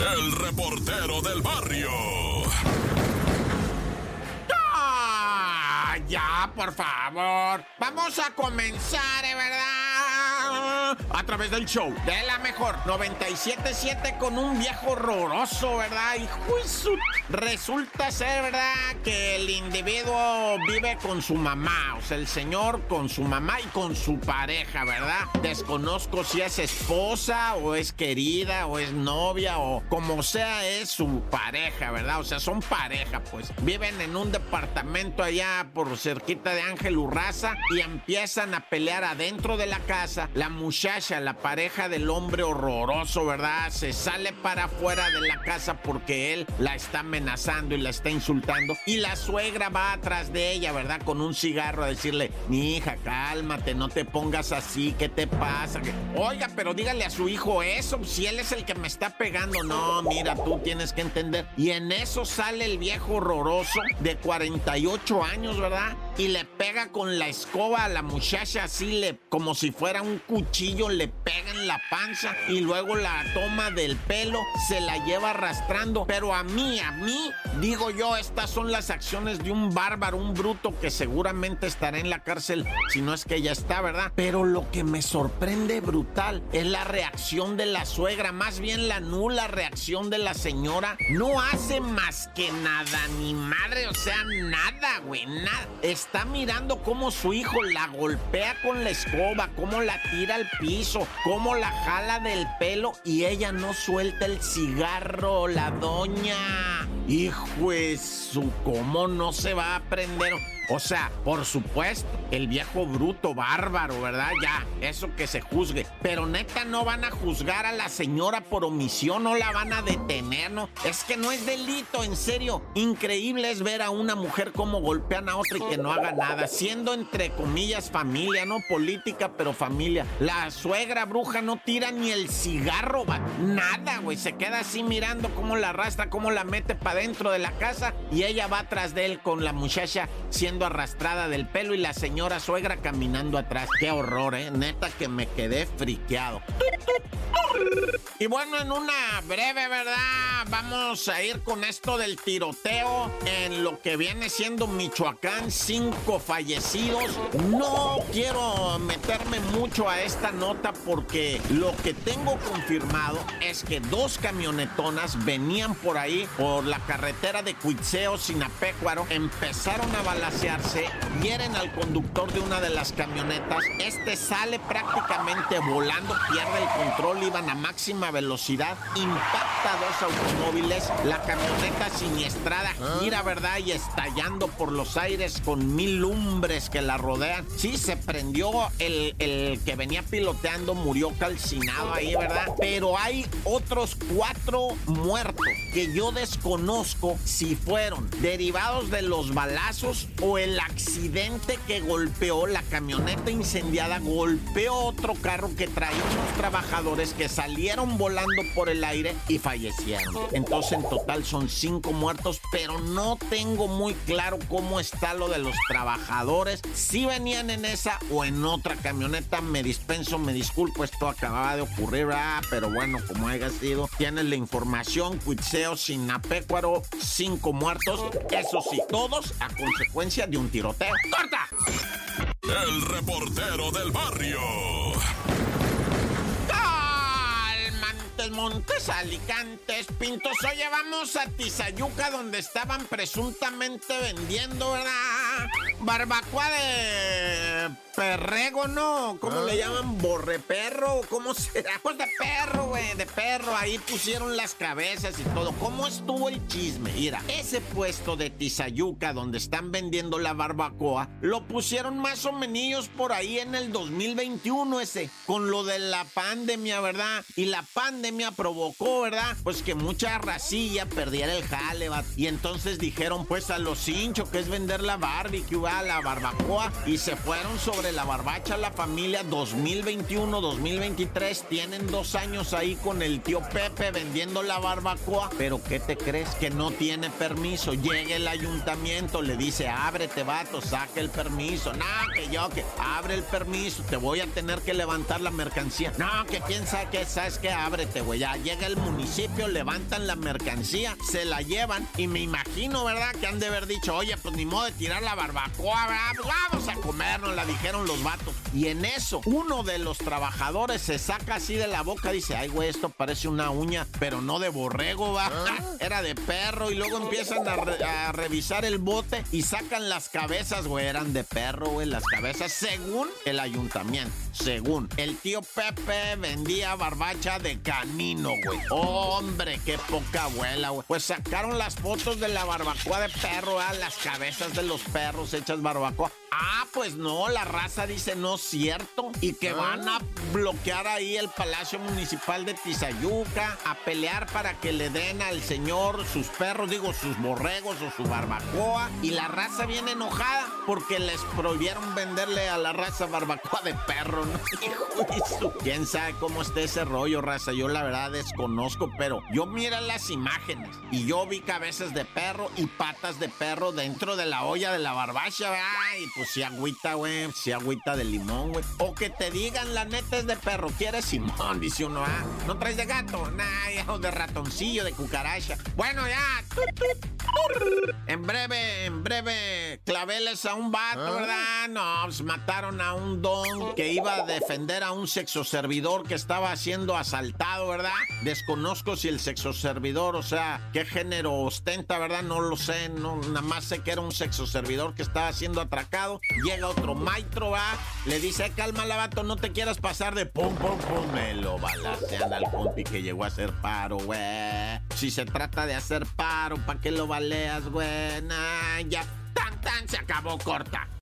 el reportero del barrio. ¡Ah! Ya, por favor. Vamos a comenzar, ¿eh, ¿verdad? A través del show de la mejor 977 con un viejo horroroso, ¿verdad? Su... resulta ser, ¿verdad? Que el individuo vive con su mamá, o sea, el señor con su mamá y con su pareja, ¿verdad? Desconozco si es esposa o es querida o es novia o como sea es su pareja, ¿verdad? O sea, son pareja, pues. Viven en un departamento allá por cerquita de Ángel Urraza y empiezan a pelear adentro de la casa. La muchacha, la pareja del hombre horroroso, ¿verdad? Se sale para afuera de la casa porque él la está amenazando y la está insultando. Y la suegra va atrás de ella, ¿verdad? Con un cigarro a decirle, mi hija, cálmate, no te pongas así, ¿qué te pasa? Oiga, pero dígale a su hijo eso, si él es el que me está pegando. No, mira, tú tienes que entender. Y en eso sale el viejo horroroso de 48 años, ¿verdad? Y le pega con la escoba a la muchacha así, le, como si fuera un cuchillo, le pega en la panza y luego la toma del pelo, se la lleva arrastrando. Pero a mí, a mí, digo yo, estas son las acciones de un bárbaro, un bruto que seguramente estará en la cárcel, si no es que ya está, ¿verdad? Pero lo que me sorprende brutal es la reacción de la suegra, más bien la nula reacción de la señora. No hace más que nada, ni madre, o sea, nada, güey, nada. Está mirando cómo su hijo la golpea con la escoba, cómo la tira al piso, cómo la jala del pelo y ella no suelta el cigarro, la doña. Hijo su, ¿cómo no se va a prender? O sea, por supuesto, el viejo bruto, bárbaro, ¿verdad? Ya, eso que se juzgue. Pero neta, no van a juzgar a la señora por omisión, no la van a detener, ¿no? Es que no es delito, en serio. Increíble es ver a una mujer como golpean a otra y que no haga nada, siendo entre comillas familia, no política, pero familia. La suegra bruja no tira ni el cigarro. Nada, güey. Se queda así mirando cómo la arrastra, cómo la mete para dentro de la casa y ella va atrás de él con la muchacha siendo arrastrada del pelo y la señora suegra caminando atrás. Qué horror, ¿eh? Neta que me quedé friqueado. Y bueno, en una breve, ¿verdad? Vamos a ir con esto del tiroteo en lo que viene siendo Michoacán, cinco fallecidos. No quiero meterme mucho a esta nota porque lo que tengo confirmado es que dos camionetonas venían por ahí, por la carretera de Cuitseo, Sinapecuaro, empezaron a balasearse, hieren al conductor de una de las camionetas. Este sale prácticamente volando, pierde el control, iban a máxima velocidad, impacta dos automóviles, la camioneta siniestrada gira, ¿verdad? Y estallando por los aires con mil lumbres que la rodean. Sí, se prendió el, el que venía piloteando, murió calcinado ahí, ¿verdad? Pero hay otros cuatro muertos que yo desconozco si fueron derivados de los balazos o el accidente que golpeó la camioneta incendiada, golpeó otro carro que traía unos trabajadores que salieron volando por el aire y fallecieron. Entonces en total son cinco muertos, pero no tengo muy claro cómo está lo de los trabajadores. Si venían en esa o en otra camioneta, me dispenso, me disculpo, esto acababa de ocurrir, ah, pero bueno, como haya sido, tienes la información, Cuitseo, Sinapecuaro, cinco muertos, eso sí, todos a consecuencia de un tiroteo. ¡Corta! El reportero del barrio. Montes, Montes, Alicantes, Pintos. Oye, vamos a Tizayuca, donde estaban presuntamente vendiendo, ¿verdad? Barbacoa de perrego, ¿no? ¿Cómo le llaman? ¿Borreperro? ¿Cómo será? Pues de perro, güey, de perro. Ahí pusieron las cabezas y todo. ¿Cómo estuvo el chisme? Mira, ese puesto de Tizayuca, donde están vendiendo la barbacoa, lo pusieron más o menos por ahí en el 2021 ese, con lo de la pandemia, ¿verdad? Y la pandemia provocó, ¿verdad? Pues que mucha racilla perdiera el jale, ¿va? Y entonces dijeron, pues a los hinchos, que es vender la barbecue, ¿va? la barbacoa, y se fueron sobre la barbacha la familia 2021-2023. Tienen dos años ahí con el tío Pepe vendiendo la barbacoa. Pero ¿qué te crees? Que no tiene permiso. Llega el ayuntamiento, le dice, ábrete, vato, saque el permiso. No, que yo, que abre el permiso, te voy a tener que levantar la mercancía. No, que quién sabe que sabes que ábrete, güey. Ya llega el municipio, levantan la mercancía, se la llevan y me imagino, ¿verdad? Que han de haber dicho, oye, pues ni modo de tirar la barbacoa. Pues vamos a comernos, la dijeron los vatos. Y en eso, uno de los trabajadores se saca así de la boca, dice, ay, güey, esto parece una uña, pero no de borrego, va. Ah. Era de perro y luego empiezan a, re- a revisar el bote y sacan las cabezas, güey, eran de perro, güey, las cabezas, según el ayuntamiento, según. El tío Pepe vendía barbacha de canino, güey. Hombre, qué poca abuela, güey. Pues sacaron las fotos de la barbacoa de perro, ah, las cabezas de los perros hechas barbacoa. Ah, pues no, la raza dice no es cierto y que van a bloquear ahí el Palacio Municipal de Tizayuca, a pelear para que le den al señor sus perros, digo, sus borregos o su barbacoa. Y la raza viene enojada porque les prohibieron venderle a la raza barbacoa de perro, ¿no? ¿Quién sabe cómo está ese rollo, raza? Yo la verdad desconozco, pero yo mira las imágenes y yo vi cabezas de perro y patas de perro dentro de la olla de la barbacha, ¿verdad? Y pues si agüita, güey, si agüita de limón, O que te digan, la neta es de perro, ¿quieres Simón? Dice uno, ah, ¿no traes de gato? Nah, ya, o de ratoncillo, de cucaracha. Bueno, ya. En breve, en breve, claveles a un vato, ¿verdad? No, pues mataron a un don que iba a defender a un sexo servidor que estaba siendo asaltado, ¿verdad? Desconozco si el sexo servidor, o sea, qué género ostenta, ¿verdad? No lo sé, no, nada más sé que era un sexo servidor que estaba siendo atracado. Llega otro maestro, va, le dice, calma, vato, no te quieras pasar de pum, pum, pum. Me lo balacean al compi que llegó a hacer paro, güey. Si se trata de hacer paro, ¿para qué lo baleas, güey? Nah, ya, tan, tan, se acabó corta.